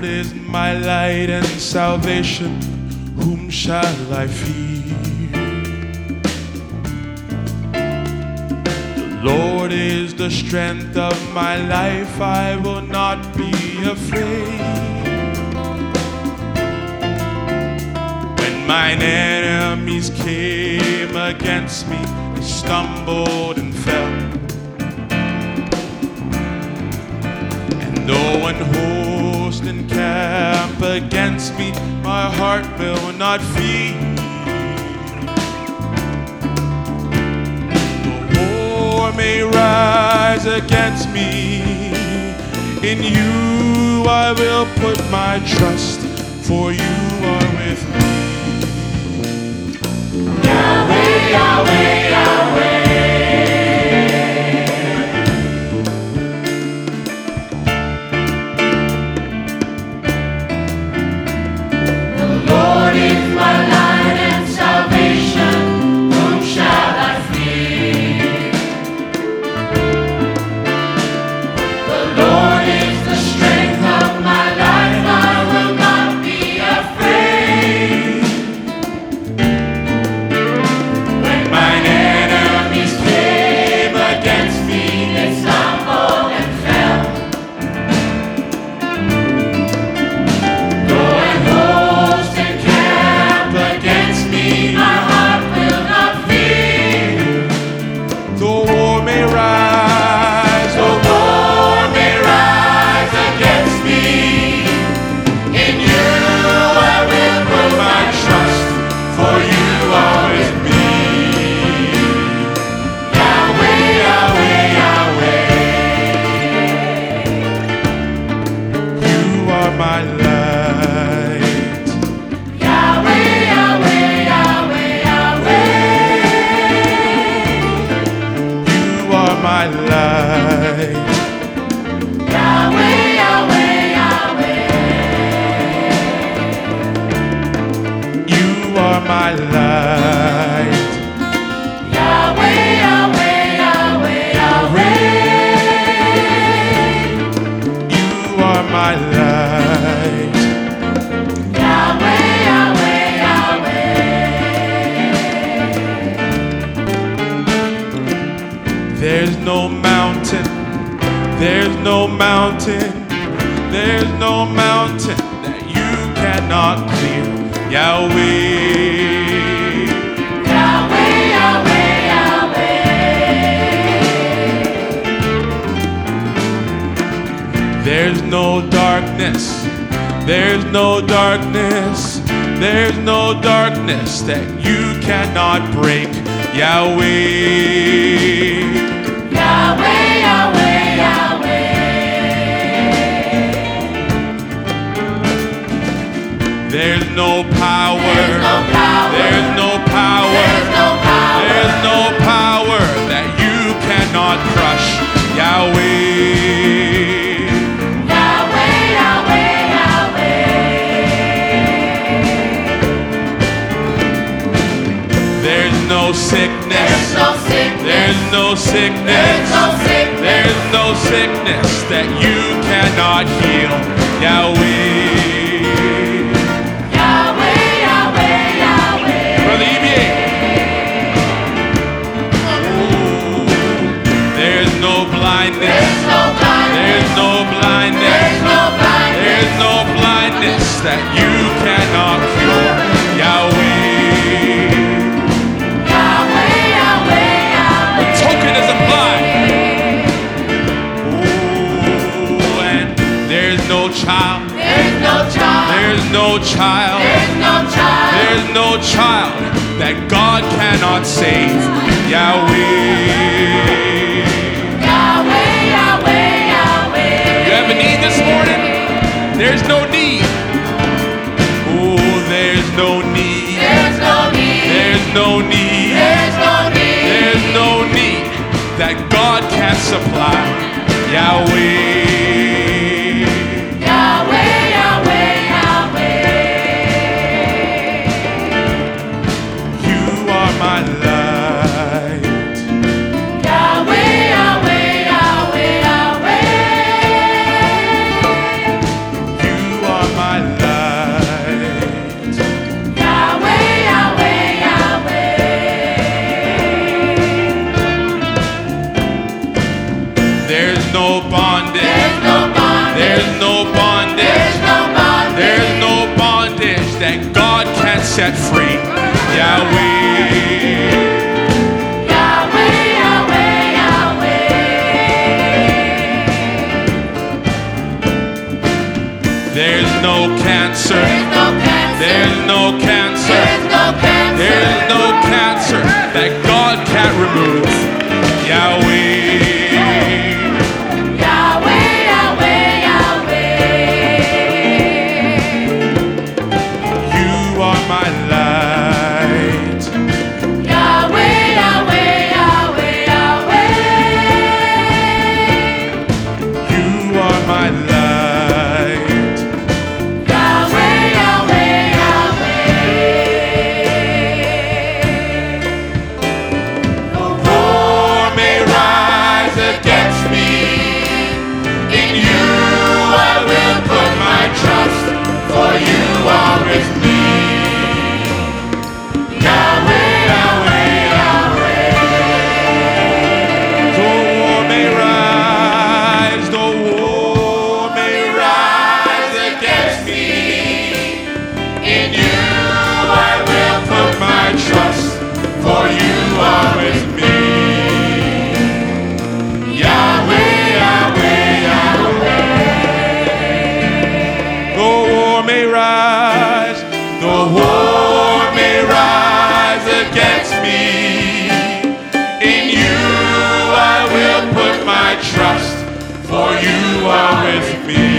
Lord is my light and salvation. Whom shall I fear? The Lord is the strength of my life. I will not be afraid. When mine enemies came against me, they stumbled and fell. And an host encamp against me, my heart will not fear. The war may rise against me. In you I will put my trust, for you are with me. Lord my light. Yahweh, Yahweh, Yahweh. There's no mountain, there's no mountain, there's no mountain that you cannot clear. Yahweh. There's no darkness, there's no darkness, there's no darkness that you cannot break. Yahweh. Yahweh, Yahweh, Yahweh. There's no power, There's no power. there's no power, There's no power. there's no sickness, There's no sickness. there's no sickness. There's no sickness. There's no sickness that you cannot heal. Yahweh. Yahweh, Yahweh, Yahweh. Brother Eby. Ooh. There's no blindness. There's no blindness. There's no blindness. There's no blindness. There's no blindness that you no child. There's no child. There's no child. There's no child. There's no child that God cannot save. Yahweh. Yahweh, Yahweh, Yahweh. You have a need this morning? There's no need. Oh, there's no need. There's no need. There's no need. There's no need. There's no need that God can't supply. Yahweh. There's no bondage. There's no bondage. There's no bondage. There's no bondage. There's no bondage that God can set free. Yahweh. There's no. There's no cancer. There's no cancer. There's no cancer. There's no cancer that God can't remove. Yahweh. trust, for you are with me.